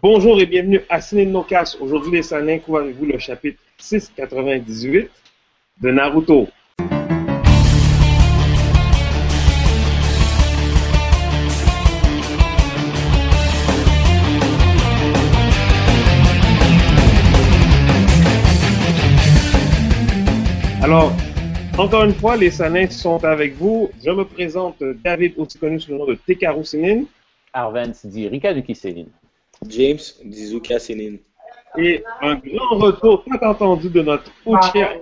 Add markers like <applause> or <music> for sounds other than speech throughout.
Bonjour et bienvenue à Ciné de. Aujourd'hui, les Sanins couvrent avec vous le chapitre 698 de Naruto. Alors, encore une fois, les Sanins sont avec vous. Je me présente David, aussi connu sous le nom de Tekaru Sinin. Arven dit Rikaduki Céline. James Dizuka Senin. Et un grand retour tant entendu de notre Uchiha,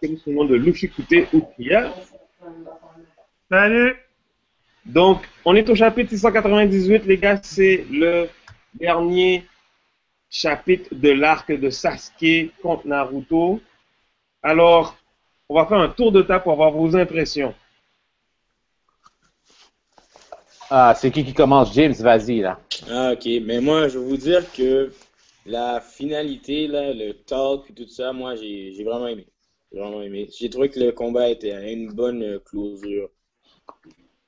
sous le nom de Lushikute Uchiha. Salut! Donc, on est au chapitre 698, les gars. C'est le dernier chapitre de l'arc de Sasuke contre Naruto. Alors, on va faire un tour de table pour avoir vos impressions. Ah, c'est qui qui commence? James, vas-y, là. Ah, ok. Mais moi, je vais vous dire que la finalité, là, le talk et tout ça, moi, j'ai vraiment aimé. J'ai vraiment aimé. J'ai trouvé que le combat était à une bonne closure.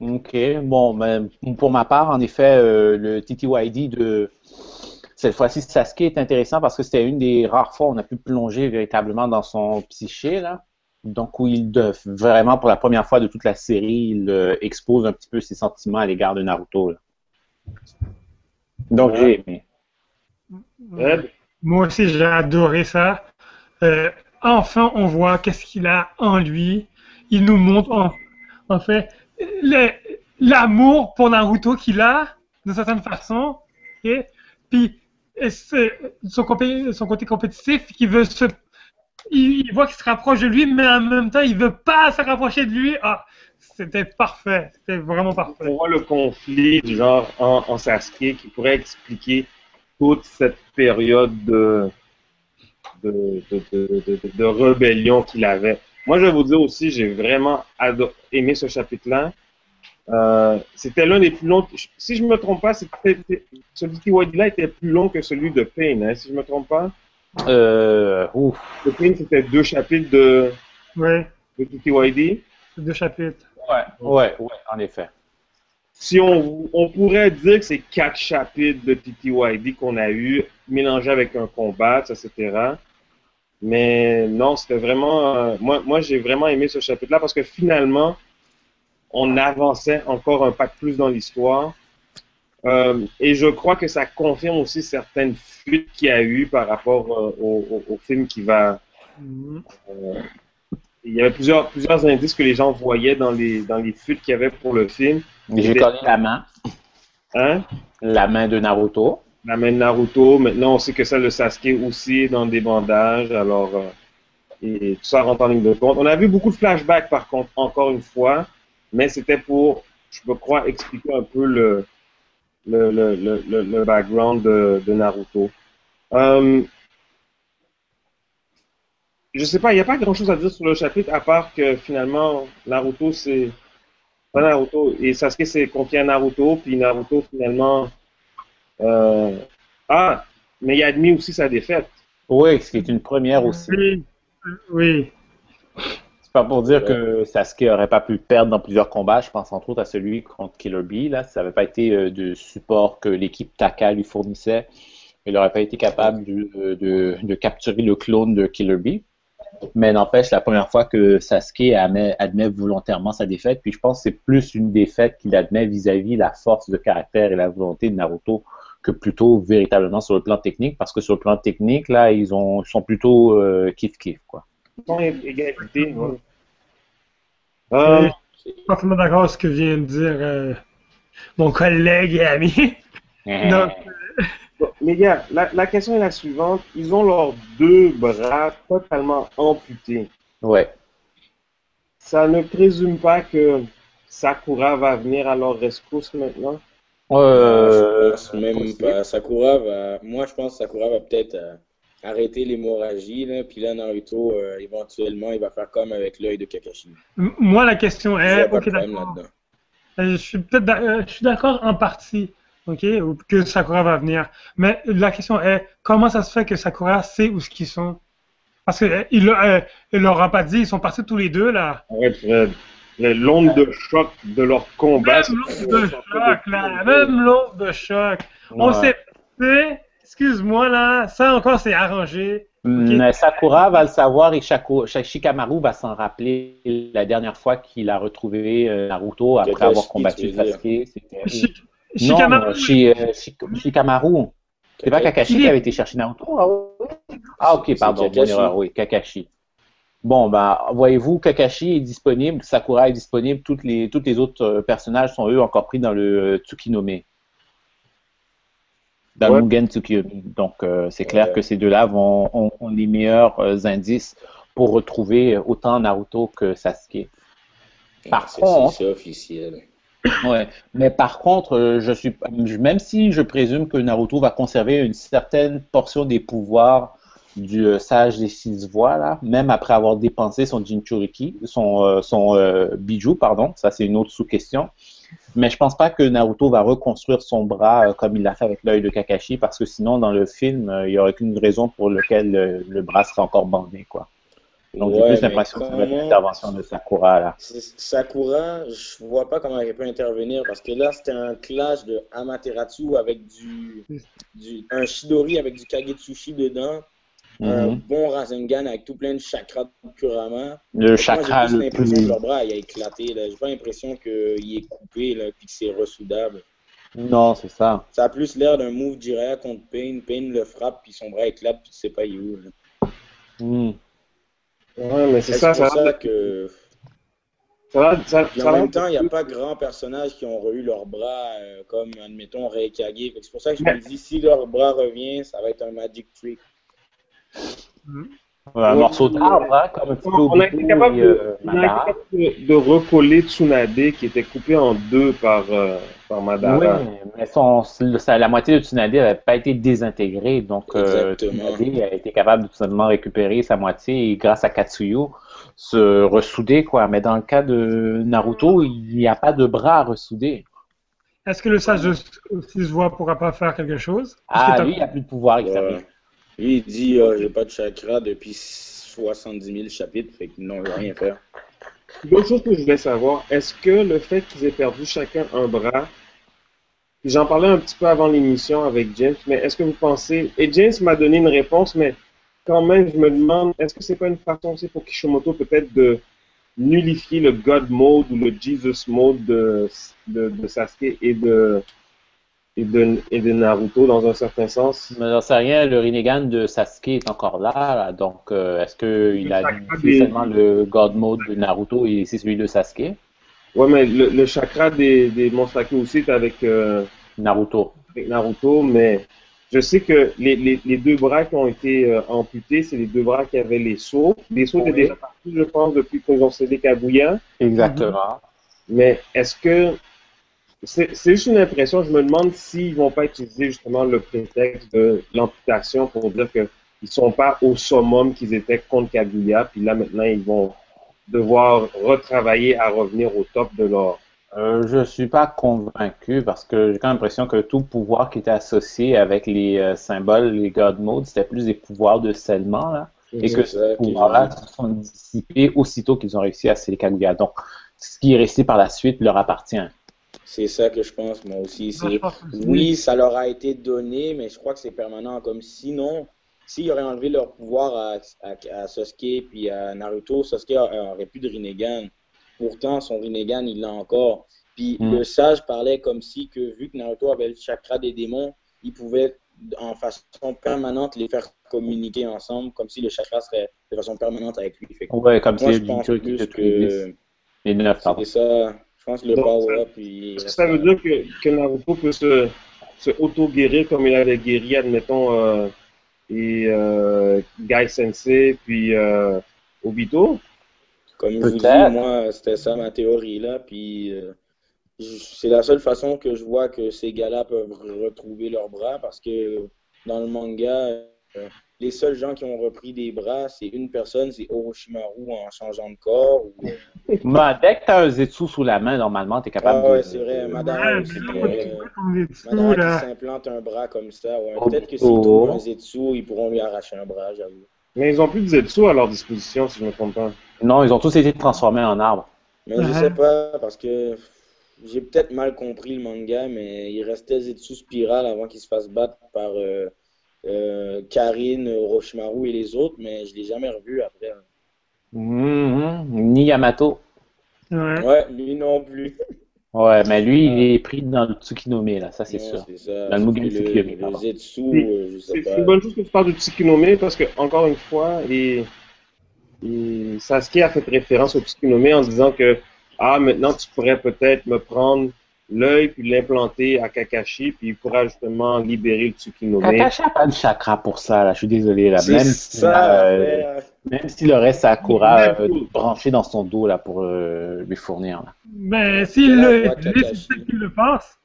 OK. Bon, ben, pour ma part, en effet, euh, le TTYD de cette fois-ci, Sasuke est intéressant parce que c'était une des rares fois où on a pu plonger véritablement dans son psyché, là. Donc, où il, de- vraiment, pour la première fois de toute la série, il euh, expose un petit peu ses sentiments à l'égard de Naruto, là. Donc, j'ai aimé. Ed? Moi aussi, j'ai adoré ça. Euh, enfin, on voit qu'est-ce qu'il a en lui. Il nous montre, en, en fait, le- l'amour pour Naruto qu'il a, de certaine façon. ok? Puis, et c'est son, compé- son côté compétitif, qui veut se. Il, il voit qu'il se rapproche de lui, mais en même temps, il veut pas se rapprocher de lui. Ah, c'était parfait. C'était vraiment On parfait. voit le conflit du genre en, en Sasuke qui pourrait expliquer toute cette période de, de, de, de, de- de rébellion qu'il avait. Moi, je vais vous dire aussi, j'ai vraiment aimé ce chapitre-là. Euh, c'était l'un des plus longs. Si je me trompe pas, c'était celui qui là était plus long que celui de Pain, hein, si je me trompe pas. Euh, ouf. Le Pain, c'était deux chapitres de, Ouais, de TTYD. deux chapitres. Ouais, ouais, ouais, en effet. Si on, on pourrait dire que c'est quatre chapitres de TTYD qu'on a eu, mélangés avec un combat, etc. Mais non, c'était vraiment. euh, moi, moi j'ai vraiment aimé ce chapitre-là parce que finalement, on avançait encore un pas de plus dans l'histoire. Euh, et je crois que ça confirme aussi certaines fuites qu'il y a eu par rapport euh, au, au- au film qui va. Euh, il y avait plusieurs, plusieurs indices que les gens voyaient dans les, dans les fuites qu'il y avait pour le film. J'ai connu la main, Hein? la main de Naruto. la main de Naruto. Maintenant, on sait que celle de Sasuke aussi est dans des bandages. Alors, et tout ça rentre en ligne de compte. On a vu beaucoup de flashbacks, par contre, encore une fois, mais c'était pour, je me crois, expliquer un peu le, le, le, le, le- background de, de Naruto. Euh, je sais pas, il n'y a pas grand chose à dire sur le chapitre, à part que finalement, Naruto, c'est. Pas Naruto. Et Sasuke, c'est confié à Naruto, puis Naruto, finalement. euh, ah, mais il a admis aussi sa défaite. Oui, ce qui est une première aussi. Oui, oui. C'est pas pour dire que Sasuke aurait pas pu perdre dans plusieurs combats. Je pense entre autres à celui contre Killer Bee. Là, ça n'avait pas été euh, de support que l'équipe Taka lui fournissait. Il n'aurait pas été capable de, de- de capturer le clone de Killer Bee. Mais n'empêche, la première fois que Sasuke admet, admet volontairement sa défaite, puis je pense que c'est plus une défaite qu'il admet vis-à-vis la force de caractère et la volonté de Naruto que plutôt véritablement sur le plan technique, parce que sur le plan technique, là, ils ont, sont plutôt euh, kiff-kiff, quoi. Sans égalité. ouais. Euh, Je suis parfaitement d'accord avec ce que vient de dire euh, mon collègue et ami. Non. bon, les gars, la, la question est la suivante. Ils ont leurs deux bras totalement amputés. Ouais. Ça ne présume pas que Sakura va venir à leur rescousse maintenant? Euh, je pense même pas. Sakura va. Moi, je pense que Sakura va peut-être euh, arrêter l'hémorragie, là. Puis là, Naruto, euh, éventuellement, il va faire comme avec l'œil de Kakashi. M- Moi, la question est, pas ok, de problème d'accord. là-dedans. Euh, Je suis peut-être, d'a- euh, je suis d'accord en partie, ok, ou que Sakura va venir. Mais la question est, comment ça se fait que Sakura sait où ce qu'ils sont? Parce que euh, il, l'a- euh, il leur a pas dit, ils sont partis tous les deux là. Arrête, Fred. Le- L'onde de choc de leur combat. Même l'onde de choc, là, même l'onde de choc. On Ouais. sait, excuse-moi là, ça encore c'est arrangé. Sakura va le savoir et Shako- Shikamaru va s'en rappeler la dernière fois qu'il a retrouvé euh, Naruto après avoir tu combattu. Sasuke. Shik- Non, Shikamaru, Shi- euh, Shik- Shikamaru. C'est pas Kakashi qui avait été chercher Naruto? Ah, oui. Ah, ok, pardon, bonne Kakashi. erreur, oui, Kakashi. Bon, bah, voyez-vous, Kakashi est disponible, Sakura est disponible, toutes les, tous les autres euh, personnages sont eux encore pris dans le euh, Tsukinome. Dans Ouais. Mugen. Donc, euh, c'est clair que ces deux-là vont, ont, ont les meilleurs euh, indices pour retrouver euh, autant Naruto que Sasuke. Par contre- C'est officiel. <coughs> Ouais. Mais par contre, je suis même si je présume que Naruto va conserver une certaine portion des pouvoirs du sage des six voies là, même après avoir dépensé son Jinchuriki, son son euh, bijou, pardon, ça c'est une autre sous-question. Mais je pense pas que Naruto va reconstruire son bras euh, comme il l'a fait avec l'œil de Kakashi parce que sinon dans le film, euh, il y aurait qu'une raison pour laquelle le, le bras serait encore bandé quoi. Donc j'ai Ouais, plus l'impression que ça va être comment- l'intervention de Sakura là. C'est- Sakura, je vois pas comment elle peut intervenir parce que là, c'était un clash de Amaterasu avec du, du un Shidori avec du Kagetsushi dedans, un Mhm. bon Rasengan avec tout plein de chakras de Kurama. Le chakra le l'impression plus que leur bras il a éclaté. J'ai pas l'impression qu'il est coupé puis que c'est ressoudable. Non, c'est ça. Ça a plus l'air d'un move Jiraiya contre Pain. Pain le frappe, puis son bras éclate, puis tu sais pas il est où. là. Hmm. Ouais, mais c'est C'est ça, pour ça, ça que. ça, va- ça, Puis en même temps, il n'y a pas grand personnages qui ont eu leurs bras, euh, comme, admettons, Reikage. C'est pour ça que je me dis, si leur bras revient, ça va être un Magic Trick. Ouais, un Ouais. morceau d'arbre, hein, comme un petit peu On a été capable, et, de, euh, on a été Madara. capable de, de recoller Tsunade qui était coupé en deux par, euh, par Madara. Oui, mais son, ça- la moitié de Tsunade n'avait pas été désintégrée, donc euh. Tsunade a été capable de tout simplement récupérer sa moitié et grâce à Katsuyu se ressouder quoi. Mais dans le cas de Naruto, il n'y a pas de bras à ressouder. Est-ce que le sage de six voix pourra pas faire quelque chose? Ah, que lui, il n'y a plus de pouvoir, il. Lui, il dit, ah, j'ai pas de chakra depuis 70 000 chapitres, fait qu'ils n'ont rien faire. L'autre chose que je voulais savoir, est-ce que le fait qu'ils aient perdu chacun un bras, j'en parlais un petit peu avant l'émission avec James, mais est-ce que vous pensez, et James m'a donné une réponse, mais quand même, je me demande, est-ce que c'est pas une façon aussi pour Kishimoto peut-être de nullifier le God Mode ou le Jesus Mode de, de, de Sasuke et de, et, de, et de Naruto dans un certain sens? Mais j'en sais rien, le Rinnegan de Sasuke est encore là, donc euh, est-ce qu'il a des- seulement le God Mode de Naruto et c'est celui de Sasuke? Ouais, mais le, le chakra des, des Monstaki aussi est avec, euh, Naruto. avec Naruto, mais je sais que les, les, les deux bras qui ont été euh, amputés, c'est les deux bras qui avaient les sauts. Les sauts étaient Oui. déjà partis, je pense, depuis qu'ils ont cédé Kaguya. Exactement. Mais est-ce que c'est juste une impression, je me demande s'ils vont pas utiliser justement le prétexte de l'amputation pour dire qu'ils sont pas au summum qu'ils étaient contre Kaguya, puis là maintenant ils vont devoir retravailler à revenir au top de leur. Euh, je suis pas convaincu parce que j'ai quand même l'impression que tout pouvoir qui était associé avec les euh, symboles, les God Modes, c'était plus des pouvoirs de scellement, là. Et que ces pouvoirs-là se sont dissipés aussitôt qu'ils ont réussi à sceller Kaguya. Donc, ce qui est resté par la suite leur appartient. C'est ça que je pense, moi aussi. Oui, ça leur a été donné, mais je crois que c'est permanent. Comme sinon, s'ils auraient enlevé leur pouvoir à, à, à Sasuke puis à Naruto, Sasuke aurait plus de Rinnegan. Pourtant, son Rinnegan, il l'a encore. Puis Mm. le sage parlait comme si, que vu que Naruto avait le chakra des démons, il pouvait en façon permanente les faire communiquer ensemble, comme si le chakra serait de façon permanente avec lui. Fait que Ouais, comme c'est dix. que Les neuf, pardon. c'était ça. Je pense que le power-up, Est-ce que ça veut dire que, que Naruto peut se, se auto-guérir comme il avait guéri, admettons, euh, et euh, Gai Sensei, puis euh, Obito? Comme je vous dis, moi, c'était ça ma théorie là. Puis euh, c'est la seule façon que je vois que ces gars-là peuvent retrouver leurs bras parce que dans le manga, euh, les seuls gens qui ont repris des bras, c'est une personne, c'est Orochimaru en changeant de corps. Ou... Mais dès que tu as un Zetsu sous la main, normalement, tu es capable Ah ouais, de. c'est vrai, Madara Ouais, là, euh, qui s'implante un bras comme ça. Ouais. Oh, Peut-être que s'ils oh. trouvent un Zetsu, ils pourront lui arracher un bras, j'avoue. Mais ils ont plus de Zetsu à leur disposition, si je me trompe pas. Non, ils ont tous été transformés en arbres. Mais je Ouais. sais pas, parce que j'ai peut-être mal compris le manga, mais il restait Zetsu Spiral avant qu'il se fasse battre par euh, euh, Karine, Orochimaru et les autres, mais je l'ai jamais revu après. Mhm. Ni Yamato. Ouais. Ouais, lui non plus. Ouais, mais lui, il est pris dans le Tsukinome, là, ça c'est sûr. ça. Dans le Mugen Le- Tsukiyomi, le. Zetsu, euh, je sais C'est une bonne chose que tu parles de Tsukinome parce que, encore une fois, et, et Sasuke a fait référence au Tsukinome en disant que ah, maintenant tu pourrais peut-être me prendre l'œil puis l'implanter à Kakashi puis il pourra justement libérer le Tsukinome. Kakashi n'a pas de chakra pour ça, là, je suis désolé, là. Même ça. euh, l'affaire. même s'il aurait Sakura euh, tout. branché dans son dos, là, pour euh, lui fournir, là. Mais s'il le, qu'il le pense.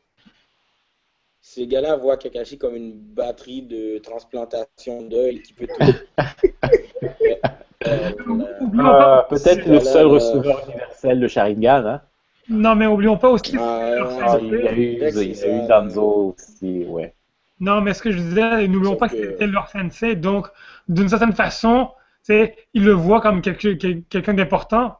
Ces gars-là voient Kakashi comme une batterie de transplantation d'œil qui peut tout. <laughs> Euh, Euh, pas, Peut-être le seul receveur universel de Sharingan, hein. Non, mais oublions pas aussi. Ouais, il y a eu, il y a c'est eu ça. Danzo aussi, ouais. Non, mais ce que je disais, n'oublions pas que que- c'était leur sensei, donc d'une certaine façon, tu sais, il le voit comme quelqu'un d'important.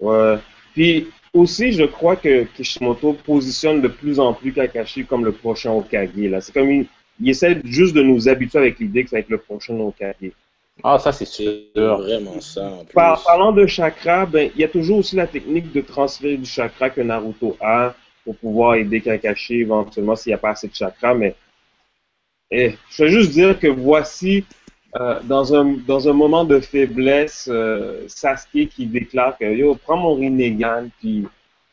Ouais. Puis aussi, je crois que Kishimoto positionne de plus en plus Kakashi comme le prochain Okage. Là, c'est comme il, il essaie juste de nous habituer avec l'idée que ça va être le prochain Okage. Ah, ça c'est sûr. vraiment ça en plus. Par- parlant de chakra, ben il y a toujours aussi la technique de transférer du chakra que Naruto a pour pouvoir aider Kakashi éventuellement s'il n'y a pas assez de chakra. Mais eh, je veux juste dire que voici euh, dans un dans un moment de faiblesse euh, Sasuke qui déclare que yo prends mon Rinnegan puis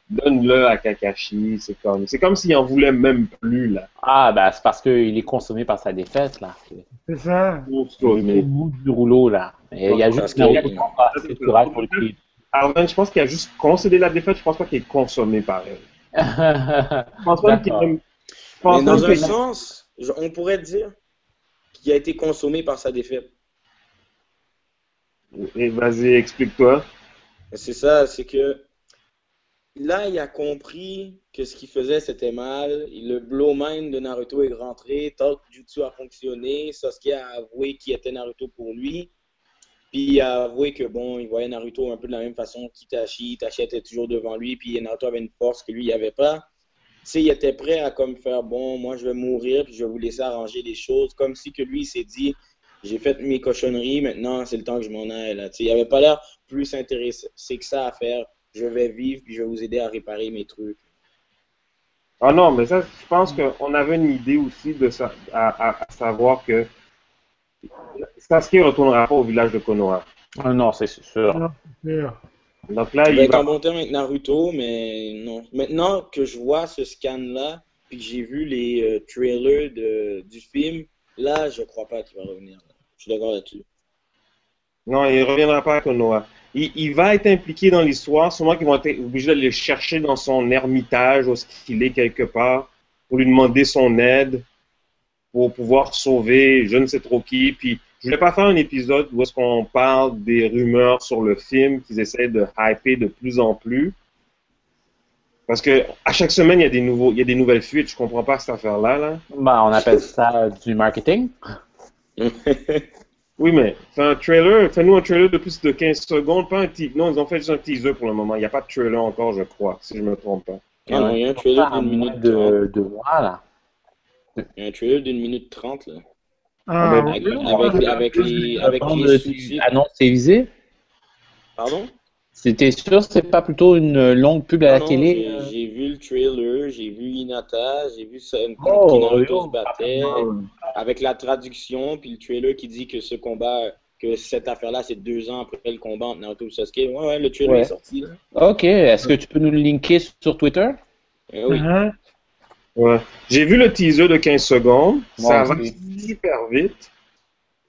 donne-le à Kakashi. C'est comme c'est comme s'il en voulait même plus là. Ah, bah, c'est parce qu'il est consommé par sa défaite, là. C'est C'est ça. Pour il est au mais bout du rouleau, là. Et il y a juste Naruto qui a assez de courage pour le. Arwen, je pense qu'il a juste concédé la défaite. Je pense pas qu'il est consommé par elle. <laughs> Je pense même qu'il pense Mais dans même un sens, on pourrait dire qu'il a été consommé par sa défaite. Et Vas-y, explique-toi. C'est ça, c'est que là, il a compris que ce qu'il faisait, c'était mal. Le blow mind de Naruto est rentré. Talk Jutsu a fonctionné. Sasuke a avoué qui était Naruto pour lui. Puis il a avoué que bon, il voyait Naruto un peu de la même façon qu'Itachi. Itachi était toujours devant lui. Puis Naruto avait une force que lui, il avait pas. Tu sais, il était prêt à comme faire bon, moi je vais mourir, puis je vais vous laisser arranger les choses. Comme si que lui, il s'est dit j'ai fait mes cochonneries, maintenant c'est le temps que je m'en aille. Là. Tu sais, il avait pas l'air plus intéressé que ça à faire. Je vais vivre, puis je vais vous aider à réparer mes trucs. Ah non, mais ça, je pense qu'on avait une idée aussi de ça, à, à- à savoir que Sasuke ne retournera pas au village de Konoha. Ah non, c'est sûr. Sûr. Donc là, Il va en bon terme avec Naruto, mais non. Maintenant que je vois ce scan-là, puis que j'ai vu les euh, trailers de, du film, là, je crois pas qu'il va revenir. là. Je suis d'accord là-dessus. Non, il ne reviendra pas à Konoha. Il, il va être impliqué dans l'histoire, sûrement qu'ils vont être obligés d'aller le chercher dans son ermitage, où est-ce qu'il est quelque part, pour lui demander son aide, pour pouvoir sauver je ne sais trop qui. Puis, je voulais pas faire un épisode où est-ce qu'on parle des rumeurs sur le film qu'ils essaient de hyper de plus en plus. Parce que à chaque semaine, il y a des nouveaux, il y a des nouvelles fuites. Je comprends pas cette affaire-là, là. Bah, on appelle ça du marketing. <laughs> Oui, mais fais un trailer, fais-nous un trailer de plus de 15 secondes, pas un teaser. Non, ils ont fait juste un teaser pour le moment. Il n'y a pas de trailer encore, je crois, si je me trompe pas. Ah il y a un trailer d'une minute de, de mois, là. Il y a un trailer d'une minute trente, là. Ah, mais- Avec, oui. avec, avec les, avec Bande les de- sous-titres. annonce télévisée. Pardon? C'était sûr, c'est pas plutôt une longue pub à la Non, télé. j'ai- euh, J'ai vu le trailer, j'ai vu Hinata, j'ai vu ça, Oh, quand Naruto yo. se battait, avec la traduction, puis le trailer qui dit que ce combat, que cette affaire-là, c'est deux ans après le combat entre Naruto et Sasuke. Ouais, ouais, le trailer Ouais. est sorti, là. Ok, est-ce que tu peux nous le linker sur Twitter? Eh oui. Hein? Ouais. J'ai vu le teaser de 15 secondes. Ça va aussi. hyper vite.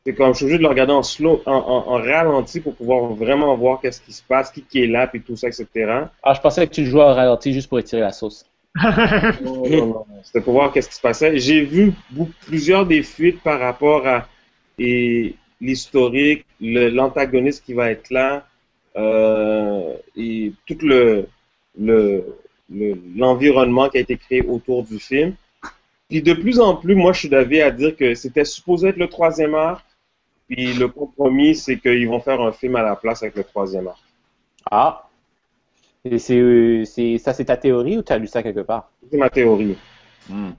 C'est comme, je suis obligé de le regarder en slow, en, en- en ralenti pour pouvoir vraiment voir qu'est-ce qui se passe, qui, qui est là, puis tout ça, etc. Ah, je pensais que tu le jouais au ralenti juste pour étirer la sauce. C'était pour voir qu'est-ce qui se passait. J'ai vu plusieurs des fuites par rapport à l'historique, l'antagoniste qui va être là, euh, et tout le le- le- l'environnement qui a été créé autour du film. Puis de plus en plus, moi, je suis d'avis à dire que c'était supposé être le troisième arc. Puis le compromis, c'est qu'ils vont faire un film à la place avec le troisième arc. Ah, Et c'est, c'est, ça, c'est ta théorie ou tu as lu ça quelque part? C'est ma théorie. Hmm.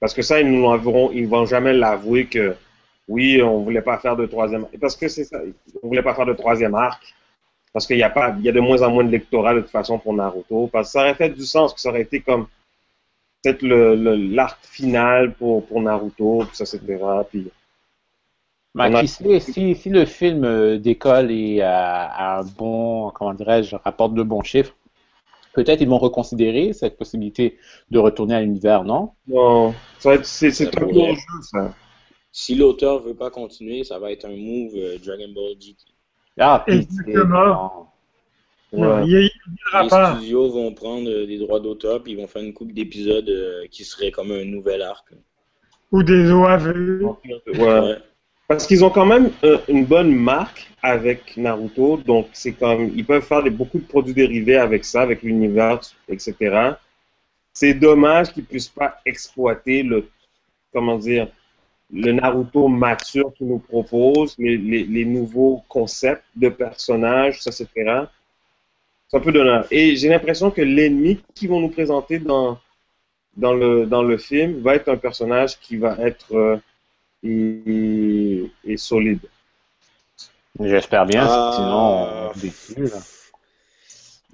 Parce que ça, ils nous l'avoueront, ils vont jamais l'avouer que oui, on voulait pas faire de troisième. Parce que c'est ça, on voulait pas faire de troisième arc. Parce qu'il y a pas, il y a de moins en moins de lectorat de toute façon pour Naruto. Parce que ça aurait fait du sens, que ça aurait été comme peut-être le, le- l'arc final pour, pour Naruto, puis ça, etc. Puis Ben, On a- qui sait, si, si le film euh, décolle et a, a un bon, comment dirais-je, rapporte de bons chiffres, peut-être ils vont reconsidérer cette possibilité de retourner à l'univers, non? non, ça va être, c'est, un gros jeu, ça. Si l'auteur veut pas continuer, ça va être un move euh, Dragon Ball GT. Ah, Exactement. Ouais. il il Les pas. studios vont prendre euh, des droits d'auteur puis ils vont faire une coupe d'épisodes euh, qui serait comme un nouvel arc. Ou des OAV. Ouais. Ouais. Parce qu'ils ont quand même euh, une bonne marque avec Naruto, donc c'est comme ils peuvent faire beaucoup de produits dérivés avec ça, avec l'univers, etc. C'est dommage qu'ils puissent pas exploiter le, comment dire, le Naruto mature qu'ils nous propose, les, les, nouveaux concepts de personnages, etc. C'est un peu dommage. Et j'ai l'impression que l'ennemi qu'ils vont nous présenter dans, dans, le, dans le film va être un personnage qui va être euh, et, et solide. J'espère bien, Ah. sinon on est déçus, là.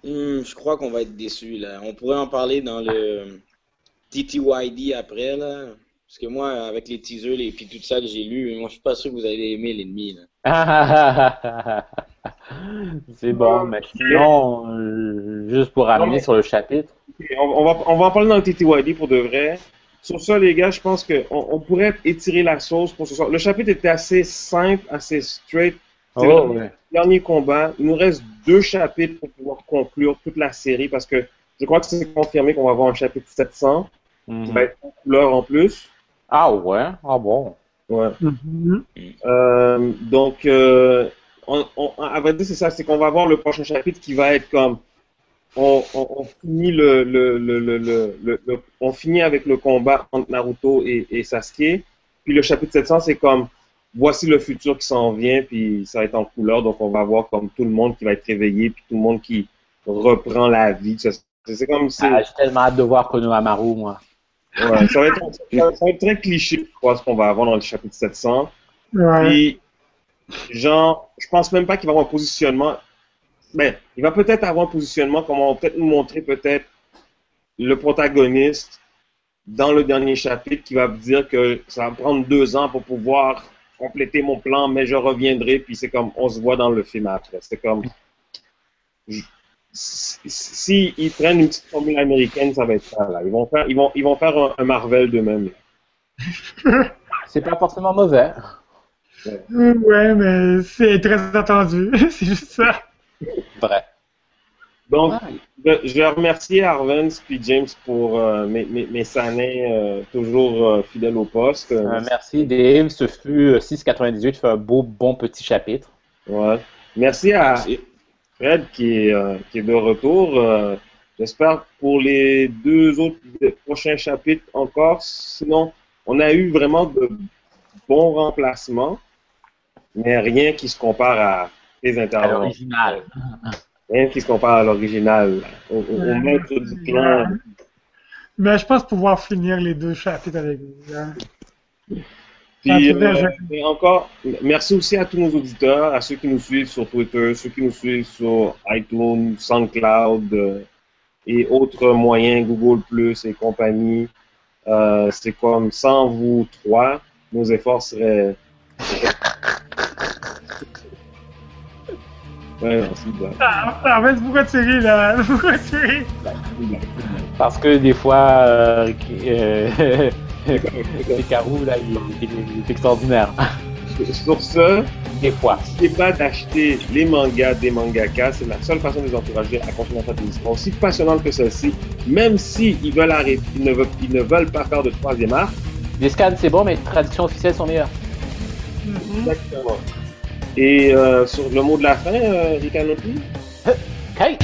Hmm, je crois qu'on va être déçus là. On pourrait en parler dans le TTYD après là. Parce que moi, avec les teasers et puis tout ça que j'ai lu, moi je suis pas sûr que vous allez aimer l'ennemi là. <laughs> C'est bon, mais sinon, euh, juste pour ramener mais- sur le chapitre, on va, on va en parler dans le TTYD pour de vrai. Sur ça, les gars, je pense qu'on on pourrait étirer la sauce pour ce soir. Le chapitre était assez simple, assez straight. C'est Oh, le ouais. dernier combat. Il nous reste deux chapitres pour pouvoir conclure toute la série parce que je crois que c'est confirmé qu'on va avoir un chapitre 700 qui Mhm. va être en couleur en plus. Ah ouais, ah bon. Ouais. Mhm. Euh, donc, euh, on, on, à vrai dire, c'est ça, c'est qu'on va voir le prochain chapitre qui va être comme on, on, on finit le, le, le, le, le, le- le- on finit avec le combat entre Naruto et, et Sasuke. Puis le chapitre 700, c'est comme voici le futur qui s'en vient, puis ça va être en couleur. Donc, on va voir comme tout le monde qui va être réveillé, puis tout le monde qui reprend la vie. C'est comme Ah, J'ai tellement hâte de voir Konohamaru, moi. ouais, ça, va être, ça va- ça va être très cliché, je crois, ce qu'on va avoir dans le chapitre 700. Ouais. Puis, genre, je pense même pas qu'il va avoir un positionnement. Mais il va peut-être avoir un positionnement, comme on va peut-être nous montrer peut-être le protagoniste dans le dernier chapitre qui va dire que ça va prendre deux ans pour pouvoir compléter mon plan, mais je reviendrai, puis c'est comme, on se voit dans le film après. C'est comme, je- si, si ils prennent une petite formule américaine, ça va être ça, là. Ils vont faire, ils vont, ils vont faire un, un Marvel d'eux-mêmes. <laughs> C'est pas forcément mauvais. Ouais, mais c'est très attendu. <laughs> c'est juste ça. Vrai. Donc, Ah, Je, remercier Arvens puis James pour euh, mes, mes, mes sanés euh, toujours euh, fidèles au poste. euh, merci Dave, ce fut euh, 6,98, fait un beau, bon petit chapitre. Ouais. Merci à Fred qui est, euh, qui est de retour. Euh, J'espère pour les deux autres prochains chapitres encore. Sinon, on a eu vraiment de bons remplacements, mais rien qui se compare à les À interventions. l'original. Rien qui se compare à l'original. Au, au- au maître du clan. Mais je pense pouvoir finir les deux chapitres avec vous. hein. Puis, euh, et encore, merci aussi à tous nos auditeurs, à ceux qui nous suivent sur Twitter, ceux qui nous suivent sur iTunes, SoundCloud euh, et autres moyens, Google Plus et compagnie. Euh, c'est comme sans vous trois, nos efforts seraient. Ouais, bon. Ah, ah, mais pourquoi tu ris, là? <laughs> Pourquoi tu ris? Parce que des fois, euh, euh, <laughs> Hikaru, là, il, il- il est extraordinaire. <laughs> Sur ce, Des fois. n'oubliez pas d'acheter les mangas des mangakas. C'est la seule façon de les encourager à continuer à faire des histoires aussi passionnantes que celle-ci. Même s'ils veulent arrêter, ils ne veulent, ils ne veulent pas faire de troisième art. Les scans, c'est bon, mais les traductions officielles sont meilleures. Exactement. Et euh, sur le mot de la fin, euh? Hey!